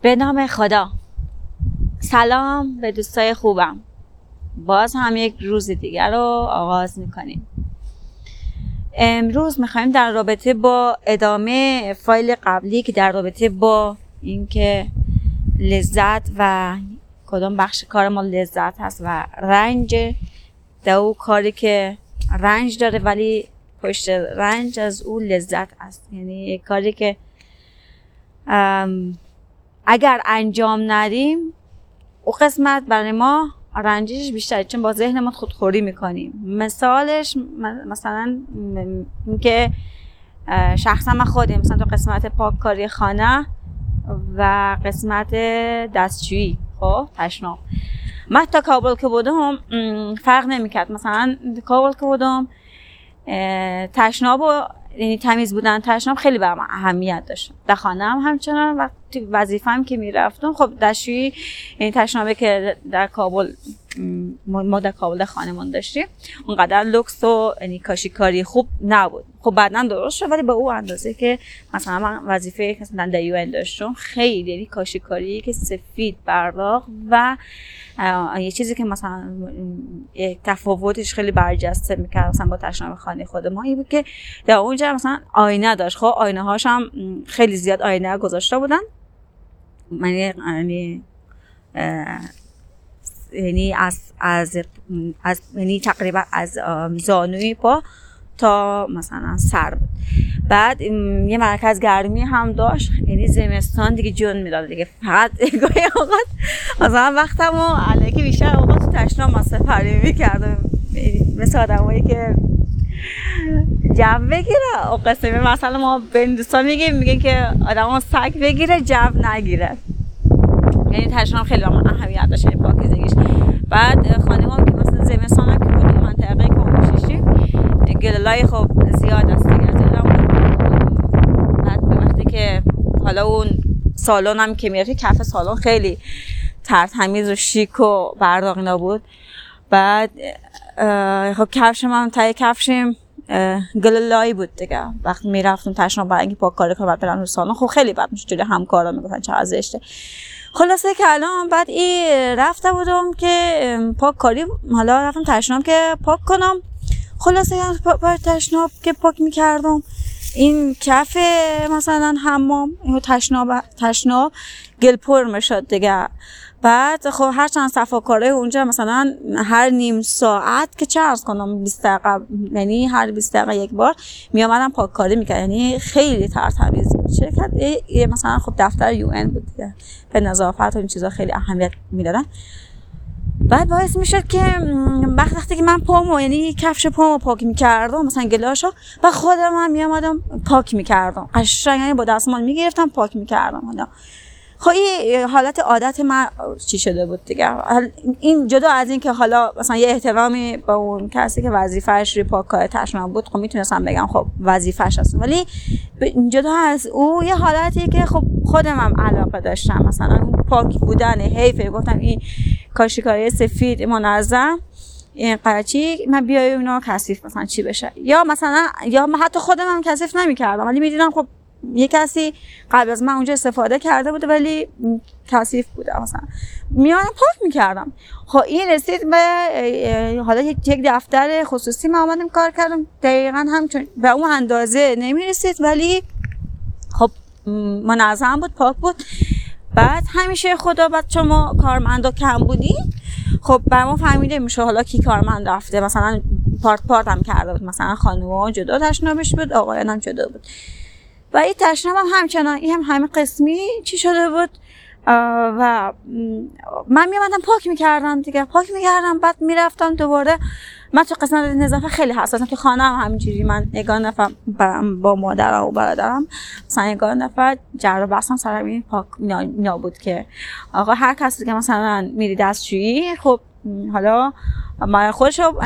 به نام خدا. سلام به دوستای خوبم. باز هم یک روز دیگر رو آغاز می‌کنیم. امروز می‌خوایم در رابطه با ادامه فایل قبلی که در رابطه با اینکه لذت و کدام بخش کار ما لذت هست و رنج در او کاری که رنج داره ولی پشت رنج از او لذت است. یعنی کاری که اگر انجام ندیم او قسمت برای ما رنجش بیشتر چون با ذهن ما خودخوری می‌کنیم. مثالش مثلا اینکه شخصا من خودم مثلا تو قسمت پاککاری خانه و قسمت دستشویی خب تشناب. من تا کابل که بودم فرق نمی‌کرد. مثلا کابل که بودم تشناب و یعنی تمیز بودن تشناب خیلی برام اهمیت داشت. در خانه هم همچنان وقتی وظیفم که می‌رفتم خب دشوی یعنی تشنابه که در کابل ما در کابل خانمان داشتیم اونقدر لکس و یعنی کاشیکاری خوب نبود. خب بعدا درست شد ولی به او اندازه که مثلا من وظیفه مثلا در یو داشتم خیلی یعنی کاشیکاری که سفید براق و یه چیزی که مثلا تفاوتش خیلی برجسته می‌کرد مثلا با تشناب خانه خود ما این بود که در اونجا مثلا آینه داشت. خب آینه هاش هم خیلی زیاد آینه گذاشته بودن. من یعنی یعنی از از از یعنی تقریبا از زانوی پا تا مثلا سر بود. بعد یه مرکز گرمی هم داشت یعنی زمستان دیگه جون می‌داد دیگه. فقط گاهی اوقات مثلا وقتم و علیکی بیشتر اوقات تو تشنام ما سفری می‌کردم مثل آدمایی که جو بگیره. او قسمه مثلا ما به دوستان میگیم میگه که آدم سگ بگیره جو نگیره. یعنی تشنام خیلی هم اهمیت داشت یعنی پاکیزگیش. بعد خانه ما که مثلا زمستان هم که بودیم منطقه ما گلالای خب زیاد است دیگه. بعد وقتی که حالا اون سالن هم که می‌رفتی کف سالن خیلی ترتمیز و شیک و برداغینا بود. بعد خب کفش من تای کفشیم. گلالایی بود دیگه. وقتی می‌رفتم تشناب برای اینکه پاک کاری کنم برن رو سالن. خب خیلی بد میشه جوری همکارا می‌گفتن چه زشته خلاصه که الان بعد این رفته بودم که پاک کاری حالا رفتم تشناب که پاک کنم. خلاصه پا تشناب که پاک می‌کردم. این کف مثلا حمام این تشناب تشناب گل پر می‌شد دیگه. بعد خب هر چند صفاکاره اونجا مثلا هر نیم ساعت که چه کنم 20 دقیقه یعنی هر 20 دقیقه یک بار می آمدن پاککاری می‌کرد یعنی خیلی ترتمیز بود. شرکت مثلا خب دفتر یو ان بود دیگه. به نظافت و این چیزا خیلی اهمیت می‌دادن. بعد باعث می‌شد که وقت وقتی که من پامو یعنی کفش پامو پاک می‌کردم مثلا گلاشو و خودم هم میامدم پاک می‌کردم. قشنگ یعنی با دستمال می‌گرفتم پاک می‌کردم. حالا خب این حالت عادت من چی شده بود دیگه؟ این جدا از این که حالا مثلا یه احترامی با اون کسی که وظیفهش روی پاککاری تشناب بود خب می‌تونستم بگم خب وظیفهش هست. ولی جدا از او یه حالتی که خب خودم هم علاقه داشتم. مثلا پاک بودن حیفه گفتم این کاشیکاری سفید منظم این قرچی من بیای اونا کثیف مثلا چی بشه. یا مثلا یا حتی خودم هم کثیف نمی‌کردم ولی می‌دیدم خب یه کسی قبل از من اونجا استفاده کرده بوده ولی کثیف بوده مثلا میانم پاک می‌کردم. خب این رسید به حالا یک دفتر خصوصی من آمدم کار کردم. دقیقا همچون به اون اندازه نمی‌رسید ولی خب منظم بود پاک بود. بعد همیشه خدا بعد چون ما کارمندا کم بودیم خب بر ما فهمیده میشه حالا کی کارمند رفته. مثلا پارت پارت هم کرده بود. مثلا خانوما جدا تشنابش بود آقایان هم جدا بود. و این تشناب هم همچنان این هم همه قسمی چی شده بود؟ و من میامدم پاک می‌کردم دیگه پاک می‌کردم بعد می‌رفتم دوباره. من تو قسمت نظافه خیلی حساسم که خانه هم همینجوری من نگاه نفر با مادرم و برادرم. مثلا نگاه نفر جر بستم سرم این پاک مینا بود که آقا هر کسی که مثلا میری دستشویی خب حالا ما خودش رو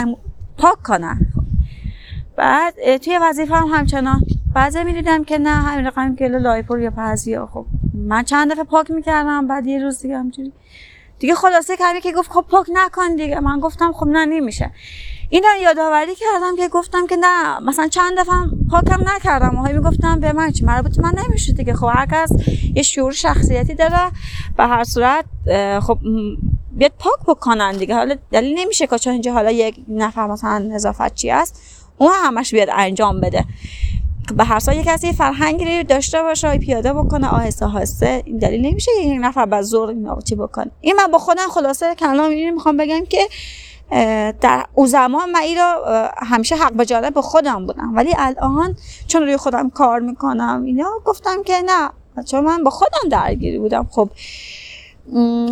پاک کنن بعد توی وظیفه هم همچنان بعضی می‌دیدم که نه همین رقم کلو لایپور یا پزی خب من چند دفعه پاک می‌کردم بعد یه روز دیگه همجوری دیگه خلاصه کمی که گفت خب پاک نکن دیگه. من گفتم خب نه نمیشه. اینا یادآوری کردم که گفتم که نه مثلا چند دفعه پاکم نکردم. و می‌گفتم به من چی؟ مربوط من نمیشه دیگه. خب هر کس یه شعور شخصیتی داره. به هر صورت خب بیاد پاک بکنن دیگه. حالا دلیل نمیشه که چون اینجا حالا یک نفر مثلا نظافت چی است اون همش بیاد انجام بده. به هر سال کسی فرهنگی داشته باشه پیاده بکنه آهسته آهسته این دلیل نمیشه یک نفر به زور چی بکنه. این من با خودم خلاصه کلام اینو می‌خوام بگم که در او زمان من این همیشه حق به جانب خودم بودم. ولی الان چون روی خودم کار می‌کنم اینا گفتم که نه چون من با خودم درگیری بودم. خب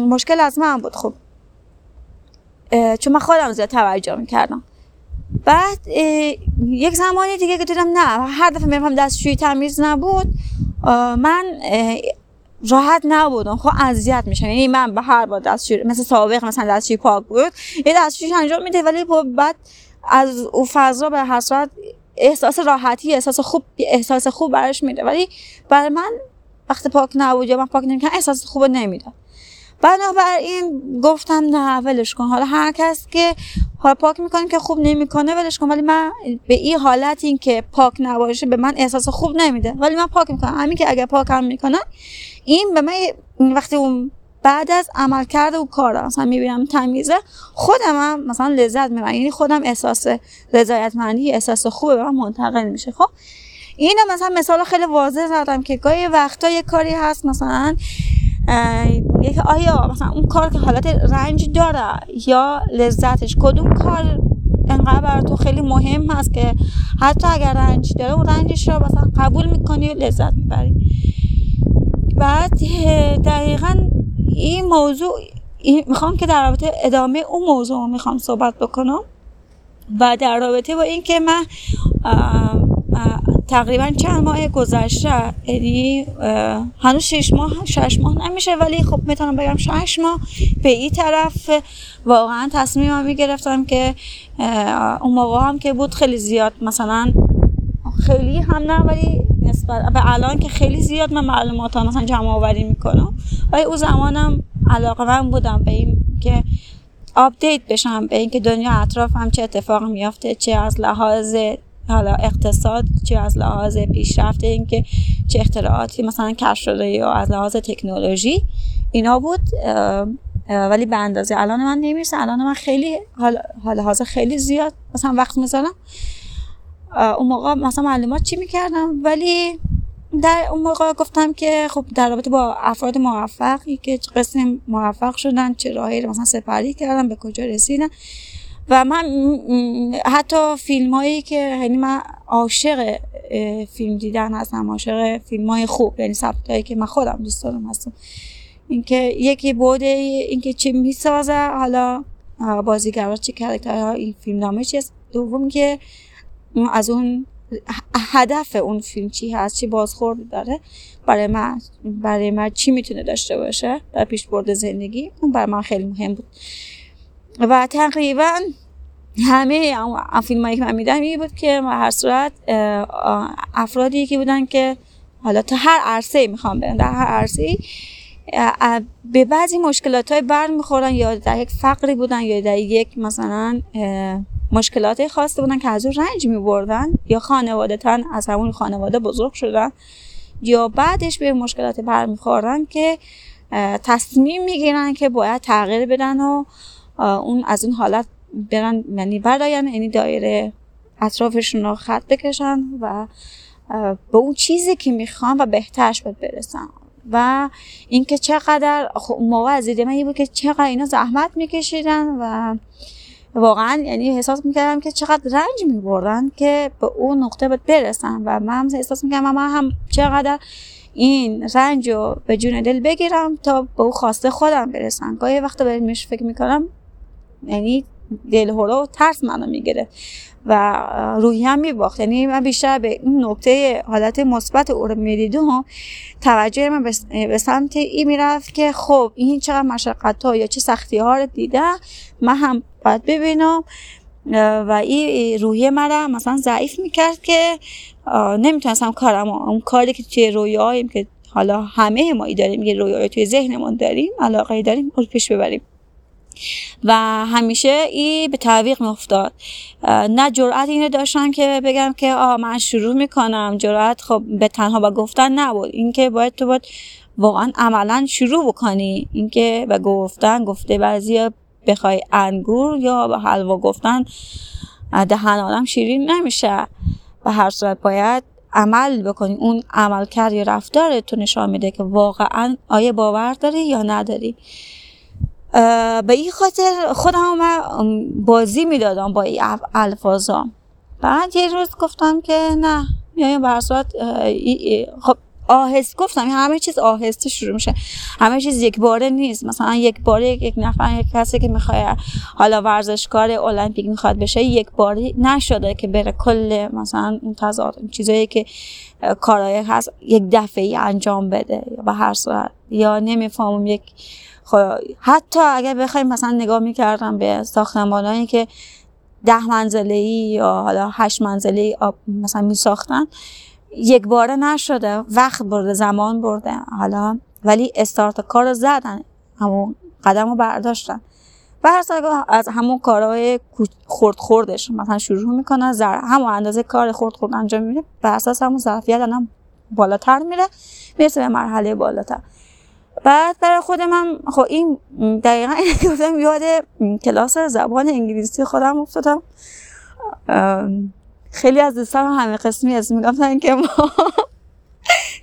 مشکل از من بود. خب چون من خودم زیاد توجه می‌کردم. بعد یک زمانی دیگه که دیدم نه هر دفعه میرم دستشویی تمیز نبود. من راحت نبودم. خب اذیت میشم. یعنی من به هر با دستشویی مثل سابق مثلا دستشویی پاک بود. یه دستشویی انجام میده ولی بعد از او فضا به هر احساس راحتی احساس خوب احساس خوب براش میده. ولی برای من وقتی پاک نبود یا من پاک نمی‌کنم احساس خوب نمی‌داد بنابراین گفتم نه ولش کن. حالا هر کس که حالا پاک می‌کنیم که خوب نمی‌کنه ولش کن. ولی من به این حالت این که پاک نباشه به من احساس خوب نمیده. ولی من پاک می‌کنم. همین که اگر پاک هم می‌کنم این به من وقتی اون بعد از عمل کرده و کار مثلا می‌بینم تمیزه خودم هم مثلا لذت می‌برم. یعنی خودم احساس رضایتمندی احساس خوبه به من منتقل میشه. خب؟ اینو مثلا مثال خیلی واضح زدم که گاهی وقتا یه کاری هست مثلا آیا مثلا اون کار که حالت رنج داره یا لذتش؟ کدوم کار انقدر برای تو خیلی مهم هست که حتی اگر رنج داره اون رنجش رو مثلا قبول می‌کنی و لذت می‌بری؟ بعد دقیقا این موضوع می‌خوام که در رابطه ادامه اون موضوع می‌خوام صحبت بکنم و در رابطه با اینکه من تقریبا چند ماه گذشته یعنی هنوز شش ماه شش ماه نمیشه ولی خب می‌تونم بگم شش ماه به این طرف واقعا تصمیمم می‌گرفتم که اون موقع هم که بود خیلی زیاد مثلا خیلی هم نه ولی نسبت به الان که خیلی زیاد من معلومات مثلا جمع آوری می‌کنم. ولی اون زمانم علاقه من بودم به این که آپدیت بشم به اینکه دنیا اطرافم چه اتفاق میافته چه از لحاظ حالا اقتصاد چه از لحاظ پیشرفت اینکه چه اختراعاتی مثلا کشف شده یا از لحاظ تکنولوژی اینا بود ولی به اندازه الان من نمی‌رسه. الان من خیلی حال حاضر خیلی زیاد مثلا وقت می‌ذارم. اون موقع مثلا معلومات چی می‌کردم؟ ولی در اون موقع گفتم که خب در رابطه با افراد موفقی که قسم موفق شدن چه راهی مثلا سپری کردن به کجا رسیدن و من حتی فیلم هایی که یعنی من عاشق فیلم دیدن هستم عاشق فیلم های خوب یعنی سبت هایی که من خودم دوست دارم هستم. اینکه یکی بوده اینکه چی می‌سازه حالا بازیگرا چه ها این فیلم نامه چیست دوم که از اون هدف اون فیلم چی هست چی بازخورد داره برای من برای من چی می‌تونه داشته باشه در پیش برد زندگی اون برای من خیلی مهم بود. و تقریبا همه فیلم هایی که من میدم این بود که هر صورت افرادی که بودن که حالا تا هر عرصه می‌خوام برن در هر عرصه به بعضی مشکلات های بر می‌خورن یا در یک فقری بودن یا در یک مثلا مشکلات خاصی بودن که از اون رنج میبردن یا خانواده تن از همون خانواده بزرگ شدن یا بعدش به مشکلات برمیخورن که تصمیم می‌گیرن که باید تغییر بدن و اون از اون حالت برن یعنی برداین یعنی دایره اطرافشون رو خط بکشن و به اون چیزی که می‌خوان و بهترش باید برسن. و اینکه چقدر خب موقع از من بود که چقدر اینا زحمت میکشیدن و واقعا یعنی احساس می‌کردم که چقدر رنج میبردن که به اون نقطه باید برسن. و من هم احساس می‌کردم من هم چقدر این رنج رو به جون دل بگیرم تا به اون خواسته خودم برسن. گاهی وقت به فکر می‌کنم یعنی دل و ترس منو می‌گیره و روحی هم میباخت. یعنی من بیشتر به این نکته حالت مثبت او رو می‌دیدم. توجه من به سمت این می‌رفت که خب این چقدر مشقت ها یا چه سختی ها رو دیده من هم باید ببینم. و این روحی من مثلا ضعیف می‌کرد که نمی‌تونستم کارم اون کاری که توی رویاییم که حالا همه ما ای داریم یه رویایی توی ذهنمون داریم علاقه داریم پیش ببریم. و همیشه ای به تعویق میافتاد. نه جرأت اینو داشتم که بگم که آه من شروع می‌کنم. جرأت خب به تنها با گفتن نبود. اینکه باید تو باید واقعا عملا شروع بکنی. اینکه به گفتن گفته بعضی بخوای انگور یا به حلوا گفتن دهن آدم شیرین نمیشه. و هر صورت باید عمل بکنی. اون عمل کرد یا رفتار تو نشان میده که واقعا آیا باور داری یا نداری. به این خاطر خودم بازی می‌دادم با این الفاظا. بعد یه روز گفتم که نه یا به خب آهست. گفتم همه چیز آهسته شروع میشه. همه چیز یک باره نیست. مثلا یک باره یک نفر یک کسی که می‌خواد حالا ورزشکار المپیک می‌خواد بشه یک باره نشده که بره کل مثلا اون تضاد چیزایی که کارهای هست یک دفعه انجام بده یا به هر صورت یا نمی‌فهمم یک حتی اگر بخوایم مثلا نگاه می‌کردم به ساختمانهایی که ده منزله یا حالا هشت منزله مثلا میساختن یک باره نشده وقت برده زمان برده حالا ولی استارت کار رو زدن همون قدم رو برداشتن. و هر از همون کارهای خورد خوردش مثلا شروع می‌کنه زر همون اندازه کار خورد خورد انجام میده بر اساس همون ظرفیت هم بالاتر میره می‌رسه به مرحله بالاتر. بعد برای خود من خب این دقیقا این گفتم یاد کلاس زبان انگلیسی خودم افتادم. خیلی از دوستان همه قسمی از می‌گفتن که ما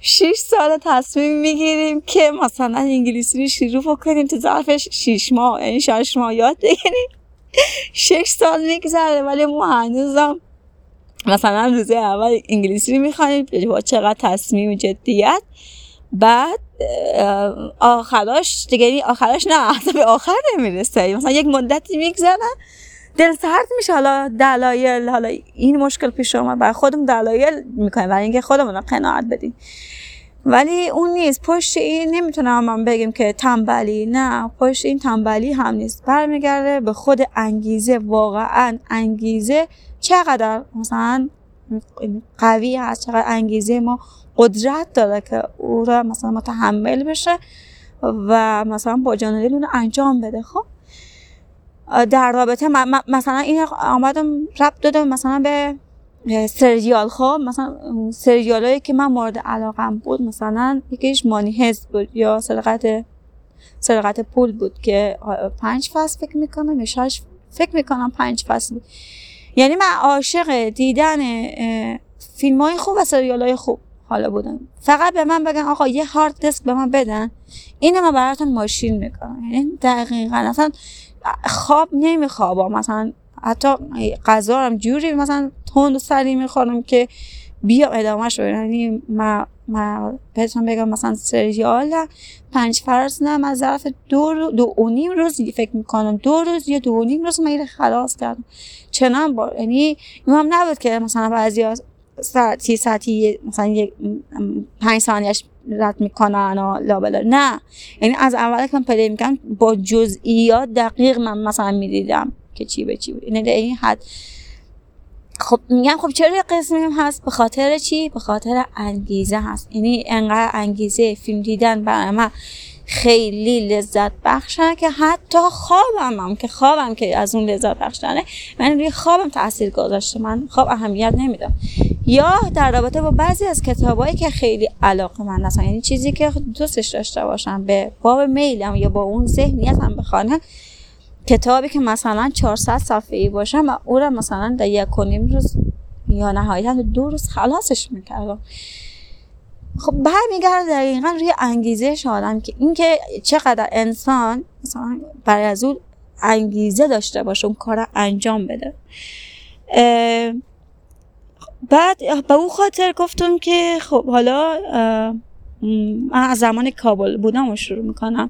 شیش سال تصمیم می‌گیریم که مثلا انگلیسی رو شروع بکنیم تو ظرفش شیش ماه این شش ماه یاد بگیریم. شش سال میگذره ولی ما هنوزم مثلا روزه اول انگلیسی رو می‌خوانیم با چقدر تصمیم جدیت. بعد آخرش دیگه آخرش نه به آخر نمی‌رسه. مثلا یک مدتی میگذره دل سرد میشه. حالا دلایل حالا این مشکل پیش اومد برای خودم دلایل می‌کنیم برای اینکه خودمون قناعت بدیم. ولی اون نیست. پشت این نمی‌تونم من بگیم که تنبلی نه. پشت این تنبلی هم نیست. برمیگرده به خود انگیزه واقعا انگیزه. چقدر مثلا قوی هست چقدر انگیزه ما قدرت داره که او را مثلا متحمل بشه و مثلا با جان اون انجام بده. خب در رابطه مثلا این آمدم رب دادم مثلا به سریال. خب مثلا سریال هایی که من مورد علاقم بود مثلا یکیش مانی هست بود یا سرقت سرقت پول بود که پنج فصل فکر می‌کنم یا شش فکر می‌کنم پنج فصل بود. یعنی من عاشق دیدن فیلم های خوب و سریال های خوب. حالا بودم فقط به من بگن آقا یه هارد دیسک به من بدن. اینو من براتون ماشین می‌کنم یعنی دقیقا اصلا خواب نمیخوابم. مثلا حتی غذا هم جوری مثلا تند و سری می‌خورم که بیا ادامه شو. یعنی ما ما بهتون بگم مثلا سریال پنج فرض نه. از ظرف دو, رو دو و نیم روز فکر می‌کنم. دو روز یا دو و نیم روز من خلاص کردم. چنان با یعنی هم نبود که مثلا بعضی ساعتی ساعتی مثلا یک پنج ثانیهش رد می‌کنن و لابلا نه. یعنی از اول که من پلی می‌کنم با جزئیات دقیق من مثلا می‌دیدم که چی به چی یعنی این حد. خب میگم خب چرا قسمی هم هست؟ به خاطر چی؟ به خاطر انگیزه هست. یعنی انقدر انگیزه فیلم دیدن برای من خیلی لذت بخشن که حتی خوابم هم که خوابم که از اون لذت بخشنه من روی خوابم تاثیر گذاشته. من خواب اهمیت نمیدم. یا در رابطه با بعضی از کتابایی که خیلی علاقه من هستن. یعنی چیزی که دوستش داشته باشم به باب میلم یا با اون ذهنیت هم بخوانم کتابی که مثلا 400 صفحه ای باشم و او را مثلا در یک روز یا نهایتا دو روز خلاصش می‌کردم. خب برمیگرده دقیقا روی انگیزه شادم که اینکه چقدر انسان مثلا برای از اون انگیزه داشته باشه اون کار انجام بده. بعد به اون خاطر گفتم که خب حالا از زمان کابل بودم و شروع می‌کنم.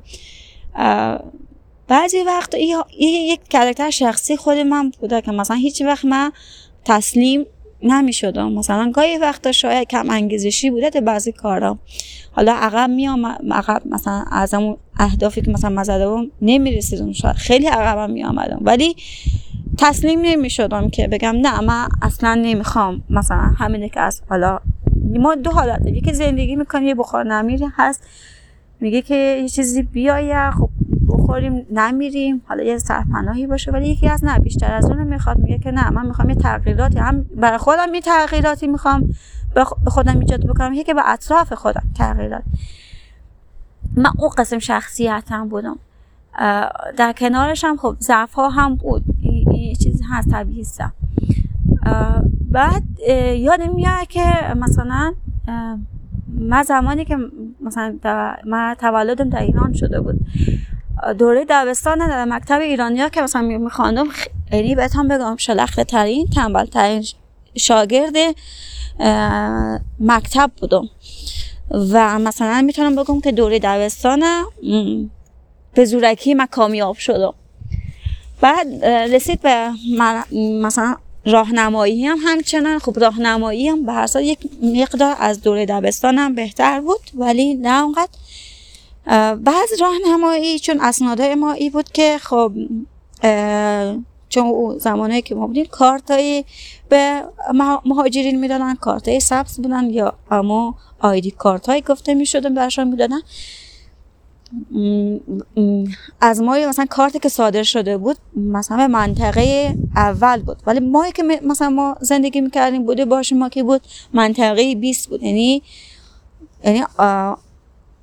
بعضی وقت یک کرکتر شخصی خود من بوده که مثلا هیچ وقت من تسلیم نمی شدم مثلا گاهی وقتا شاید کم انگیزشی بوده تا بعضی کارا. حالا عقب میام عقب مثلا از اون اهدافی که مثلا مزده بودم نمی رسیدم شاید خیلی عقبم می آمدم ولی تسلیم نمی شدم که بگم نه من اصلا نمی‌خوام مثلا همینه که از حالا ما دو حالت یکی زندگی می‌کنی یه بخار نمیری هست. میگه که یه چیزی بیایه خب بخوریم نمیریم. حالا یه سرپناهی باشه ولی یکی از نه بیشتر از اون می‌خواد میگه که نه من می‌خوام یه تغییراتی هم برای خودم یه تغییراتی می‌خوام به خودم ایجاد بکنم یکی به اطراف خودم تغییرات. من اون قسم شخصیتم بودم. در کنارش هم خب ضعف ها هم بود. این چیزی هست طبیعی بعد یادم میاد که مثلا من زمانی که مثلا من تولدم در ایران شده بود. دوره دبستان در مکتب ایرانیا که مثلا میخواندم یعنی بهتون بگم شلخته ترین تنبل ترین شاگرد مکتب بودم. و مثلا می‌تونم بگم که دوره دبستانم به زورکی من کامیاب شدم. بعد رسید به مثلا راهنمایی هم. همچنان خب راهنمایی هم. به هر یک مقدار از دوره دبستانم بهتر بود. ولی نه اونقدر. بعض راهنمایی چون اسنادهای ما ای بود که خب چون زمانی که ما بودیم کارتایی به مهاجرین می‌دادن کارتای سبز بودن یا اما آیدی کارت گفته می‌شدن برشان می‌دادن. از ما مثلا کارتی که صادر شده بود مثلا منطقه اول بود. ولی مایی که مثلا ما زندگی می‌کردیم بوده باشه ما که بود منطقه 20 بود. یعنی یعنی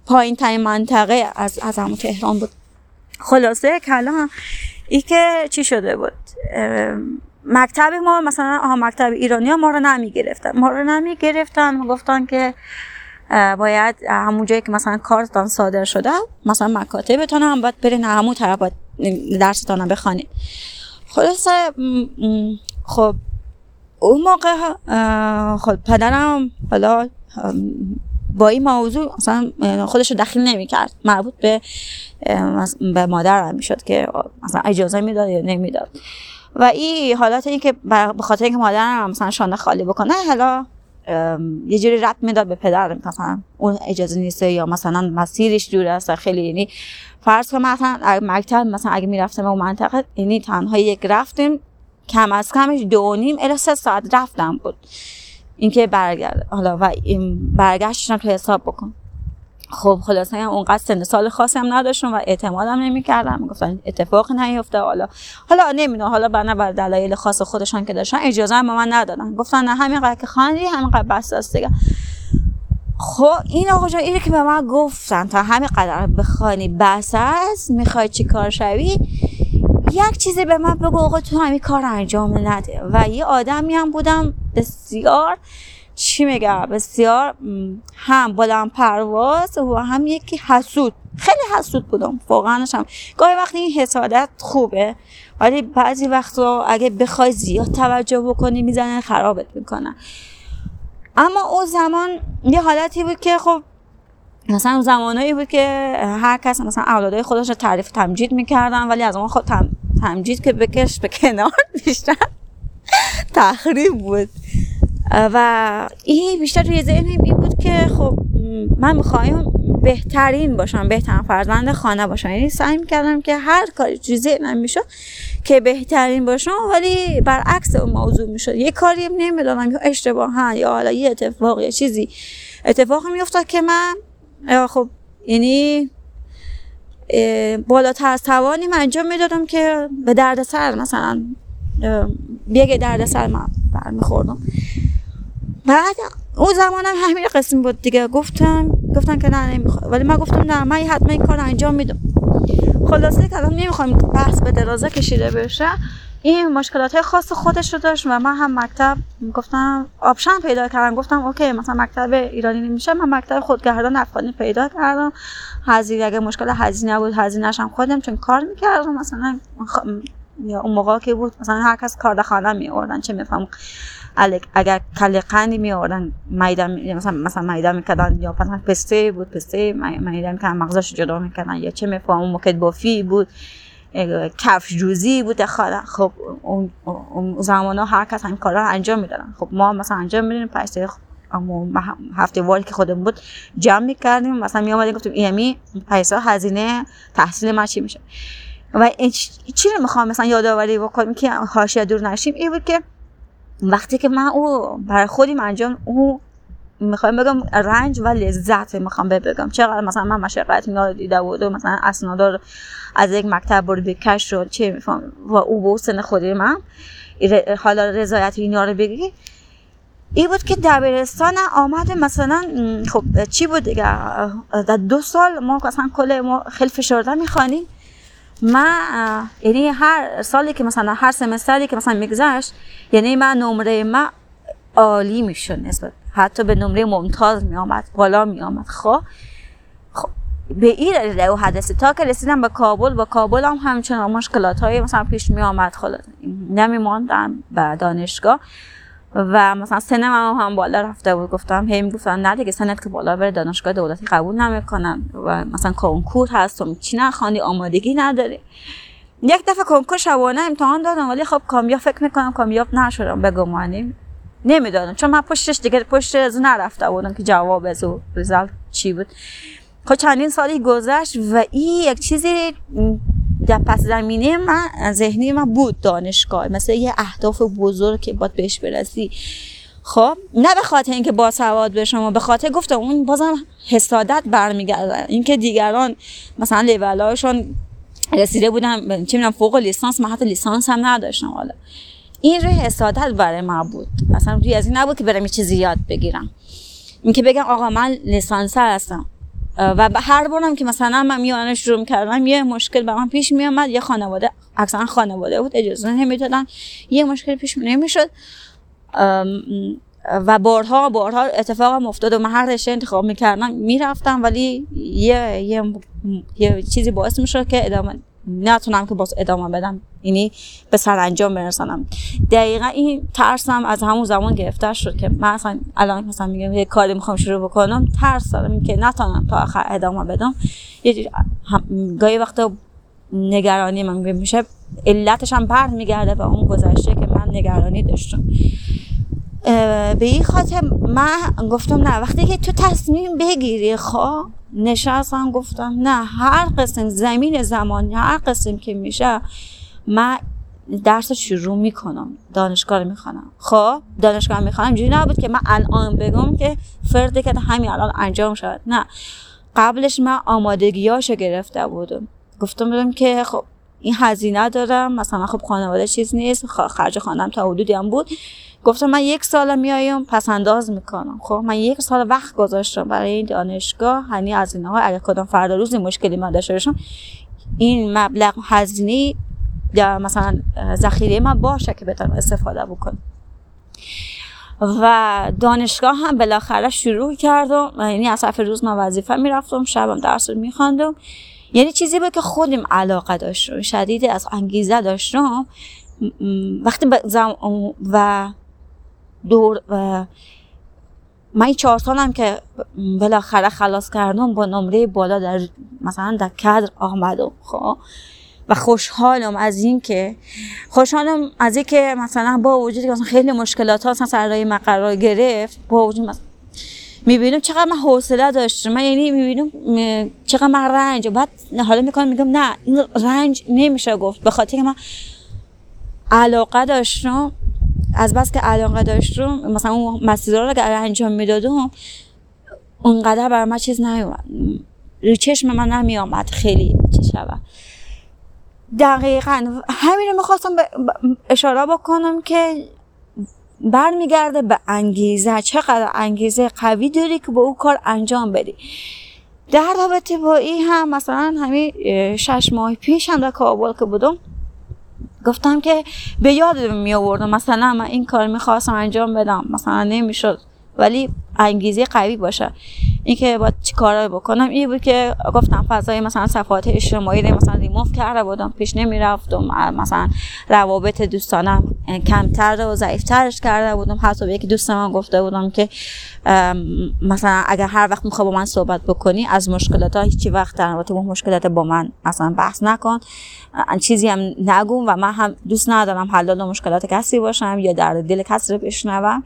پایین ترین منطقه از از همون تهران بود. خلاصه کلام ای که چی شده بود؟ مکتب ما مثلا آها مکتب ایرانی ها ما رو نمی گرفتن ما رو نمی گرفتن گفتن که باید همون جایی که مثلا کارتان صادر شده مثلا مکاتبتان هم باید برین همون طرف باید درستان هم بخوانید. خلاصه خب اون موقع خب پدرم حالا با این موضوع مثلا خودش رو دخیل نمی‌کرد. مربوط به به مادرم می‌شد که مثلا اجازه می‌داد یا نمی‌داد. و این حالات این که به خاطر اینکه مادرم مثلا شانه خالی بکنه حالا یه جوری رد می‌داد به پدر. مثلا اون اجازه نیسته یا مثلا مسیرش دور است خیلی یعنی فرض کن مثلا مکتب مثلا اگه می‌رفتم اون منطقه یعنی تنها یک رفتیم کم از کمش دو نیم الی سه ساعت رفتم بود. اینکه برگرد حالا و این برگشتشم تو حساب بکن. خب خلاصه اونقدر سن سال خاصی هم نداشتم و اعتمادم نمی‌کردم. می‌گفتن اتفاق نیفته. حالا حالا نمی‌دونم. حالا بنا بر دلایل خاص خودشان که داشتن اجازه هم من ندادن. گفتن نه همین قدر که همین قدر بس است دیگه خب این آقا جان اینه که به من گفتن. تا همین قدر بخوانی بس است می‌خوای چی کار شوی؟ یک چیزی به من بگو آقا تو همین کار انجام نده. و یه آدمی هم بودم بسیار چی میگم بسیار هم بلند پرواز و هم یکی حسود. خیلی حسود بودم واقعا هم. گاهی وقتی این حسادت خوبه ولی بعضی وقتا اگه بخوای زیاد توجه بکنی می‌زنن خرابت می‌کنن اما اون زمان یه حالتی بود که خب مثلا زمانایی بود که هر کس مثلا اولادای خودش رو تعریف تمجید می‌کردن ولی از اون خود تمجید که بکش به کنار بیشتر تخریب بود. و این بیشتر توی ذهنم این بود که خب من می‌خوایم بهترین باشم بهترین فرزند خانه باشم. یعنی سعی می‌کردم که هر کاری توی ذهنم می‌شد که بهترین باشم ولی برعکس اون موضوع می‌شد. یه کاری نمی‌دونم یا اشتباه یا حالا یه اتفاق یا چیزی. اتفاق میافتاد که من خب یعنی بالاتر از توانی من انجام می‌دادم که به دردسر مثلا بیگه دردسر من برمیخوردم. بعد اون زمانم همین قسم بود دیگه. گفتم گفتن که نه نمی‌خوام. ولی من گفتم نه من حتما این کار انجام میدم. خلاصه که الان نمی‌خوام بحث به درازه کشیده بشه. این مشکلات خاص خودش رو داشت و من هم مکتب گفتم option پیدا کردم. گفتم OK مثلا مکتب ایرانی نمیشه من مکتب خودگردان افغانی پیدا کردم. هزینه اگه مشکل هزینه بود هزینه‌ش هم خودم چون کار می‌کردم. مثلا یا اون موقع که بود مثلا هر کس کار خانه می آوردن چه میفهم اگر کل قندی می آوردن میدان مثلا مثلا میدان می‌کردن. یا مثلا پسته بود پسته میدان می‌کردن مغزش جدا می‌کردن. یا چه میفهم اون موقع بافی بود. کفش جوزی بود خاله. خب اون, زمان ها هر کس این کارا انجام می‌دادن. خب ما مثلا انجام میدیم پیسه اما هفته وال که خودم بود جمع می‌کردیم. مثلا می آمدیم گفتیم ایمی پیسه هزینه تحصیل ما چی میشه؟ و چی رو می‌خوام مثلا یادآوری بکنیم که حاشیه دور نشیم؟ این بود که وقتی که من او برای خودیم انجام او می‌خوام بگم رنج و لذت می‌خوام بگم. چقدر مثلا من مشقت رو دیده بود و مثلا اسنادا از یک مکتب برو بکش شد چه میفهم و او به سن خودی من. حالا رضایت اینا رو بگی. این بود که دبیرستان آمده مثلا خب چی بود دیگه؟ در دو سال ما مثلا کل ما خیلی فشرده می‌خوانیم. من یعنی هر سالی که مثلا هر سمستری که مثلا میگذشت یعنی من نمره ما عالی می‌شد نسبت حتی به نمره ممتاز میآمد بالا میآمد. خب خب به این رو حدثی تا که رسیدم به کابل با کابل هم همچنان مشکلات های مثلا پیش می آمد خلاص نمیماندم به دانشگاه. و مثلا سنم هم, هم بالا رفته بود. گفتم هی می‌گفتن نه دیگه سنت که بالا بره دانشگاه دولتی قبول نمی‌کنن و مثلا کنکور هست و چی نخوانی آمادگی نداری. یک دفعه کنکور شبانه امتحان دادم ولی خب کامیاب فکر می‌کنم کامیاب نشدم بگمانی نمی‌دانم. چون من پشتش دیگه پشت از نرفته بودم که جواب از ریزالت چی بود. خب چندین سالی گذشت و این یک چیزی در پس زمینه من ذهنی من بود دانشگاه مثل یه اهداف بزرگ که باید بهش برسی. خب نه به خاطر اینکه با سواد به شما به خاطر گفتم اون بازم حسادت برمیگرده اینکه دیگران مثلا لیولاشون رسیده بودم چه می‌دونم فوق لیسانس من حتی لیسانس هم نداشتم حالا. این روی حسادت برای من بود. اصلا روی از این نبود که برم یه چیزی یاد بگیرم. اینکه بگم آقا من لیسانس هستم. و هر بارم که مثلا من میانه شروع کردم یه مشکل به من پیش می آمد یه خانواده اکثرا خانواده بود اجازه نمی‌دادن. یه مشکل پیش نمی‌شد. و بارها بارها اتفاق افتاد و من هر رشته انتخاب می‌کردم می‌رفتم. ولی یه, یه, یه چیزی باعث می‌شد که ادامه نتونم که باز ادامه بدم. یعنی به سرانجام برسانم. دقیقا این ترسم از همون زمان گرفته شد که من اصلا الان مثلا میگم یه کاری می‌خوام شروع بکنم ترس دارم که نتونم تا آخر ادامه بدم. یه گاهی وقتا نگرانی من میشه علتش هم بر میگرده به اون گذشته که من نگرانی داشتم. به این خاطر من گفتم نه وقتی که تو تصمیم بگیری خواه نشستم گفتم نه هر قسم زمین زمان هر قسم که میشه من درس شروع می‌کنم دانشگاه رو می‌خوانم. خب دانشگاه می‌خوانم اینجوری نبود که من الان بگم که فرده که همین الان انجام شد نه. قبلش من آمادگیاشو گرفته بودم. گفتم بودم که خب این هزینه دارم. مثلا خب خانواده چیز نیست. خرج خانم تا حدودی هم بود. گفتم من یک سال میایم پس انداز می‌کنم. خب من یک سال وقت گذاشتم برای این دانشگاه. هنی از اینها اگر کدام فردا روزی مشکلی من داشته باشم این مبلغ هزینه یا مثلا ذخیره من باشه که بتونم استفاده بکنم. و دانشگاه هم بالاخره شروع کردم. یعنی از صفحه روز من وظیفه می‌رفتم. شبم درس رو میخواندم. یعنی چیزی بود که خودم علاقه داشتم شدید از انگیزه داشتم. وقتی و دور و من چهار سالم که بالاخره خلاص کردم با نمره بالا در مثلا در کادر آمدم خب. و خوشحالم از این که خوشحالم از این که مثلا با وجودی که خیلی مشکلات ها سر قرار گرفت با وجود می‌بینم چقدر من حوصله داشتم. من یعنی می‌بینم چقدر من رنج. بعد حالا می‌کنم میگم نه این رنج نمیشه گفت. به خاطر من علاقه داشتم. از بس که علاقه داشتم مثلا اون مسیرها رو که انجام می‌دادم اونقدر بر من چیز نیومد. روی چشم من نمی آمد خیلی چی شود دقیقا. همین رو می‌خواستم اشاره بکنم که برمیگرده به انگیزه. چقدر انگیزه قوی داری که با او کار انجام بدی. در رابطه با این هم مثلا همین شش ماه پیش هم در کابل که بودم گفتم که به یاد می آوردم مثلا من این کار می‌خواستم انجام بدم مثلا نمی‌شد ولی انگیزه قوی باشه. اینکه با چی کارا بکنم. این بود که گفتم فضای مثلا صفحات اجتماعی رو مثلا ریموف کرده بودم پیش نمی‌رفتم مثلا روابط دوستانم کمتر و ضعیفترش کرده بودم. حتی به یکی دوست من گفته بودم که مثلا اگر هر وقت می‌خوای با من صحبت بکنی از مشکلات ها هیچی وقت در با مشکلات با من مثلا بحث نکن. چیزی هم نگو و من هم دوست ندارم حلال مشکلات کسی باشم یا در دل کسی رو بشنوم.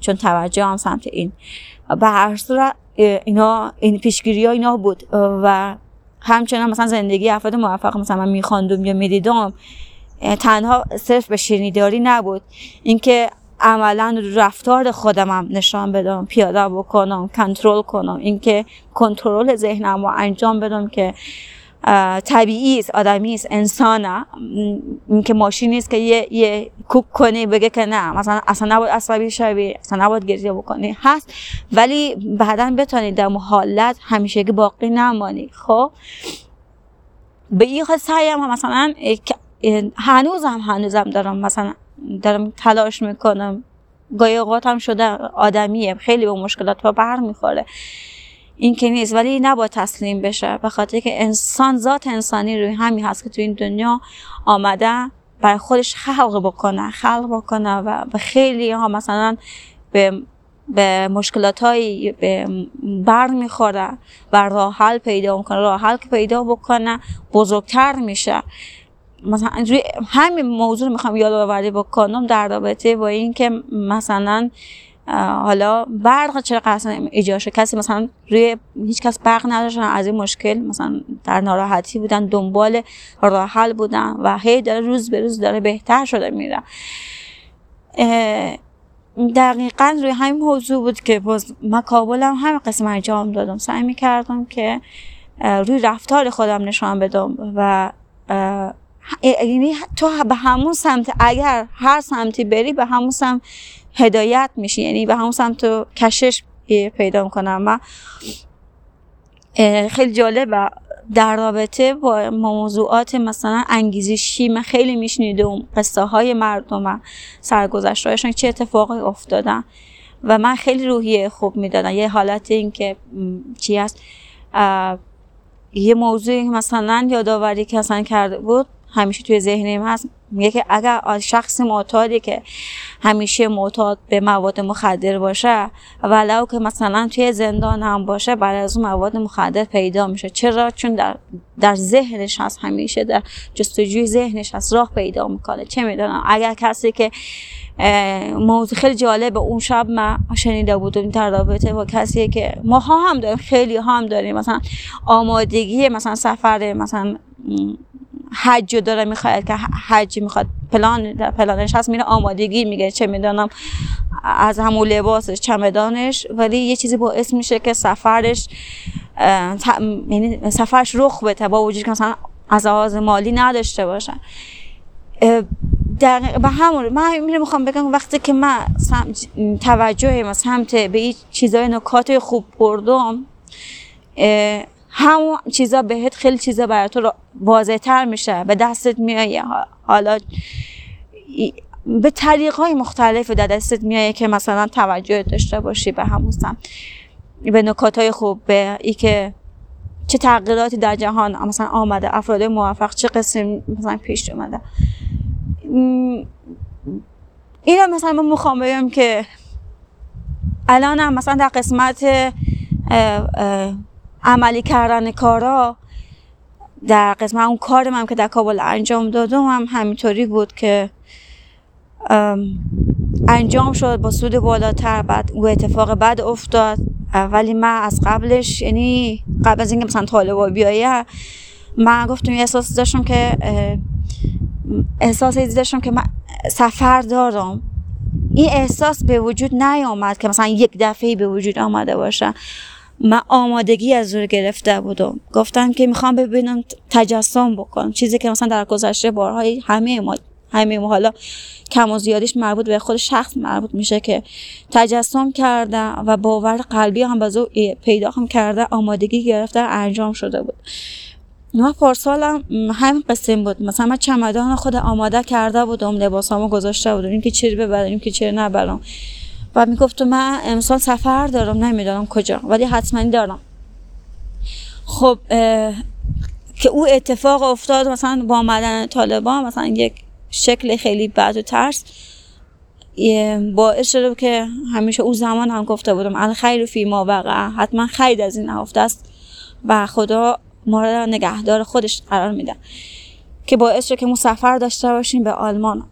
چون توجه هم سمت این. به هر صورت اینا این پیشگیری ها اینا بود. و همچنان مثلا زندگی افراد موفق مثلا من میخواندم یا می‌دیدم تنها صرف به شنیداری نبود. اینکه عملا رفتار خودم هم نشان بدم پیاده بکنم کنترل کنم اینکه کنترل ذهنم رو انجام بدم که طبیعی است آدمی است انسانه. اینکه ماشین نیست که یه, یه کوک کنی بگه که نه مثلا اصلا نباید عصبی شوی اصلا نباید گریه بکنی. هست ولی بعدا بتونی در حالت همیشه باقی نمانی خب؟ به این سعیم هم مثلا هنوزم هنوزم دارم مثلا دارم تلاش می‌کنم. گاهی اوقات هم شده آدمیه خیلی به مشکلات و بر می‌خوره. این که نیست ولی نباید تسلیم بشه. به خاطر که انسان ذات انسانی روی همین هست که تو این دنیا آمده برای خودش خلق بکنه خلق بکنه و به خیلی ها مثلا به به مشکلات های بر می‌خوره و راه حل پیدا می‌کنه. راه حل که پیدا بکنه بزرگتر میشه. مثلا همین موضوع رو می‌خوام یادآوری بکنم در رابطه با اینکه مثلا حالا برق چرا قصد ایجاد کسی مثلا روی هیچ کس برق نداشتن از این مشکل مثلا در ناراحتی بودن دنبال راه حل بودن و هی داره روز به روز داره بهتر شده میره. دقیقا روی همین موضوع بود که باز من کابلم همین قسم انجام دادم. سعی می‌کردم که روی رفتار خودم نشان بدم و یعنی تو به همون سمت اگر هر سمتی بری به همون سمت هدایت میشی یعنی به همون سمت کشش پیدا می‌کنم و خیلی جالب در رابطه با موضوعات مثلا انگیزشی من خیلی میشنیدم قصه های مردم سرگذشتهایشان چه اتفاقی افتادن و من خیلی روحیه خوب می‌دادم. یه حالت این که چی هست؟ یه موضوعی مثلا یادآوری که اصلا کرده بود همیشه توی ذهنم هست. میگه که اگر شخص معتادی که همیشه معتاد به مواد مخدر باشه ولو که مثلا توی زندان هم باشه برای از اون مواد مخدر پیدا میشه. چرا؟ چون در, در ذهنش هست همیشه در جستجوی ذهنش هست راه پیدا می‌کنه. چه می‌دونم؟ اگر کسی که موضوع خیلی جالب اون شب من شنیده بودم در رابطه با کسی که ما ها هم داریم خیلی ها هم داریم. مثلا آمادگی مثلا سفر مثلا حج داره می‌خواد که حج می‌خواد. پلان پلانش هست میره آمادگی میگه چه می‌دانم از همون لباسش چمدانش. ولی یه چیزی باعث میشه که سفرش یعنی سفرش رخ بده با وجود که مثلا از آغاز مالی نداشته باشن در به همون من می‌خوام بگم وقتی که من توجه ما سمت به این چیزای نکات خوب بردم همون چیزا بهت خیلی چیزا برای تو واضح تر میشه. به دستت میایه حالا به طریق های مختلف در دستت میایه که مثلا توجه داشته باشی به همون به نکات های خوب به ای که چه تغییراتی در جهان مثلا آمده افراد موفق چه قسم مثلا پیش اومده. اینا مثلا من می‌خوام بگم که الان هم مثلا در قسمت عملی کردن کارا در قسمت اون کار من که در کابل انجام دادم هم همینطوری بود که انجام شد با سود بالاتر بعد او اتفاق بد افتاد. ولی من از قبلش یعنی قبل از اینکه مثلا طالبا بیایه من گفتم احساس داشتم که احساس داشتم که من سفر دارم. این احساس به وجود نیامد که مثلا یک دفعه به وجود آمده باشه. من آمادگی از رو گرفته بودم. گفتم که می‌خوام ببینم تجسم بکنم. چیزی که مثلا در گذشته بارهای همه ما همه ما حالا کم و زیادیش مربوط به خود شخص مربوط میشه که تجسم کرده و باور قلبی هم بازو پیدا هم کرده آمادگی گرفته انجام شده بود. من پارسالم همین قسم بود. مثلا من چمدان خود آماده کرده بودم. لباسامو گذاشته بودم. اینکه چی ببرم اینکه چی نبرم. و می‌گفت من امسال سفر دارم نمی‌دانم کجا ولی حتما دارم. خب که او اتفاق افتاد مثلا با آمدن طالبان مثلا یک شکل خیلی بد و ترس باعث شده که همیشه او زمان هم گفته بودم الخیر فی ما وقع حتما خیر از این نهفته است و خدا ما را نگهدار خودش قرار میده که باعث شد که ما سفر داشته باشیم به آلمان.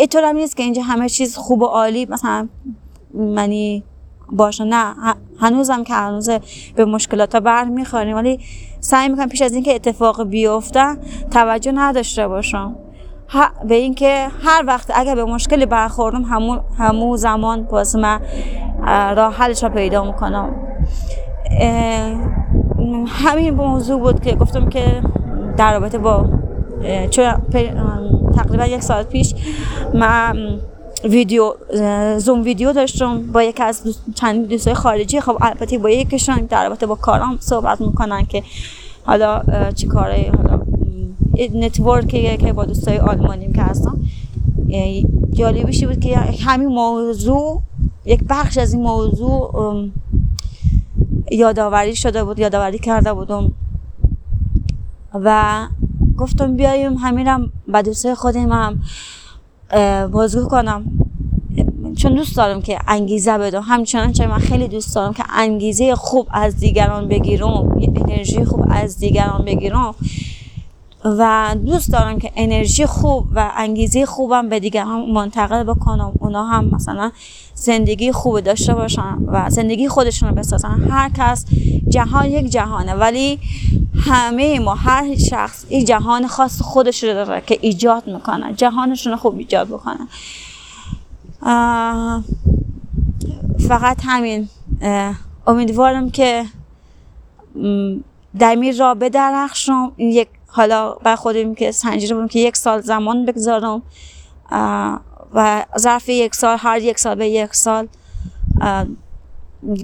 اینطور هم نیست که اینجا همه چیز خوب و عالی مثلا منی باشه. نه هنوزم که هنوز به مشکلات بر می‌خوریم ولی سعی می‌کنم پیش از اینکه اتفاق بیفته توجه نداشته باشم. به اینکه هر وقت اگر به مشکلی برخوردم همون همو زمان باز من راه حلش را پیدا می‌کنم. همین موضوع بود که گفتم که در رابطه با چون تقریبا یک ساعت پیش من ویدیو زوم ویدیو داشتم با یکی از چند دوستای خارجی. خب البته با یکیشون در رابطه با کارام صحبت می‌کنن که حالا چی کاره حالا نتورک که با دوستای آلمانیم که هستم. جالبیشی بود که همین موضوع یک بخش از این موضوع یادآوری شده بود یادآوری کرده بودم. و گفتم بیایم همینم با دوستای خودم هم بازگو کنم. چون دوست دارم که انگیزه بدم. همچنان چون من خیلی دوست دارم که انگیزه خوب از دیگران بگیرم انرژی خوب از دیگران بگیرم. و دوست دارم که انرژی خوب و انگیزه خوبم به دیگران منتقل بکنم. اونا هم مثلا زندگی خوب داشته باشن و زندگی خودشون رو بسازن. هر کس جهان یک جهانه ولی همه ما هر شخص این جهان خاص خودش رو داره که ایجاد می‌کنه جهانشون خوب ایجاد بکنه. فقط همین. امیدوارم که دمیر را بدرخشم این یک حالا بر خودم که سنجیده بودم که یک سال زمان بگذارم و ظرف یک سال هر یک سال به یک سال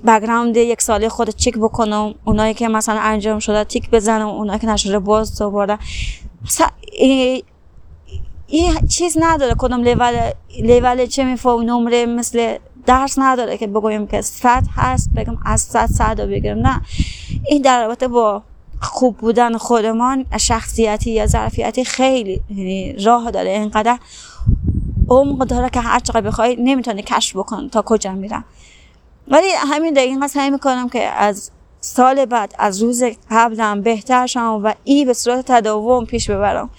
بگراند یک ساله خود چک بکنم. اونایی که مثلا انجام شده تیک بزنم اونایی که نشده باز دوباره این چیز نداره. کدوم لیول لیول چه میفهم نمره مثل درس نداره که بگویم که صد هست بگم از صد صد رو بگیرم. نه. این در رابطه با خوب بودن خودمان شخصیتی یا ظرفیتی خیلی یعنی راه داره. اینقدر عمق داره که هر چقدر بخوای نمی‌تونی کشف بکن تا کجا میرم. ولی همین دقیقا سعی می‌کنم که از سال بعد از روز قبلم بهتر شم و ای به صورت تداوم پیش ببرم.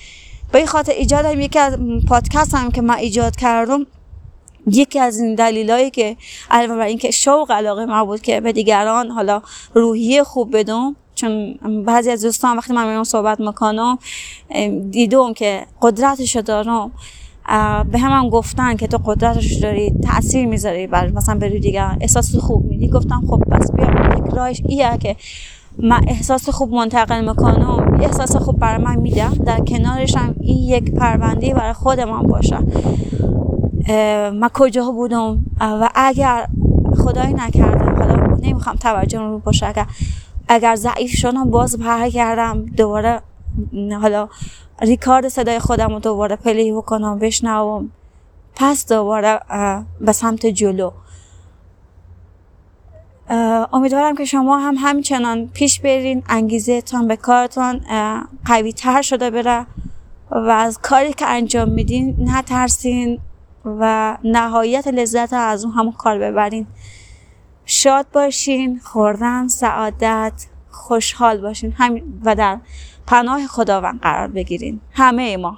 به این خاطر ایجاد هم یکی از پادکست هم که من ایجاد کردم یکی از این دلیلایی که علاوه بر اینکه شوق علاقه من بود که به دیگران حالا روحیه خوب بدم چون بعضی از دوستان وقتی من میرم صحبت می‌کنم دیدم که قدرتش دارم. به هم, گفتن که تو قدرتش داری تاثیر می‌ذاری بر مثلا به دیگه احساس خوب میدی؟ گفتم خب بس بیا یک راهش ایه که من احساس خوب منتقل می‌کنم. احساس خوب برای من میدم در کنارش هم این یک پرونده برای خود من باشه من کجا بودم؟ و اگر خدایی نکردم حالا نمی‌خوام توجه رو باشه اگر اگر ضعیف شدم باز کردم. دوباره حالا ریکارد صدای خودم رو دوباره پلی بکنم بشنوم. پس دوباره به سمت جلو. امیدوارم که شما هم همچنان پیش برین. انگیزه تان به کارتان قوی تر شده بره و از کاری که انجام میدین نترسین و نهایت لذت از اون همون کار ببرین. شاد باشین خوردن سعادت خوشحال باشین. همین و در پناه خداوند قرار بگیرین. همه ما.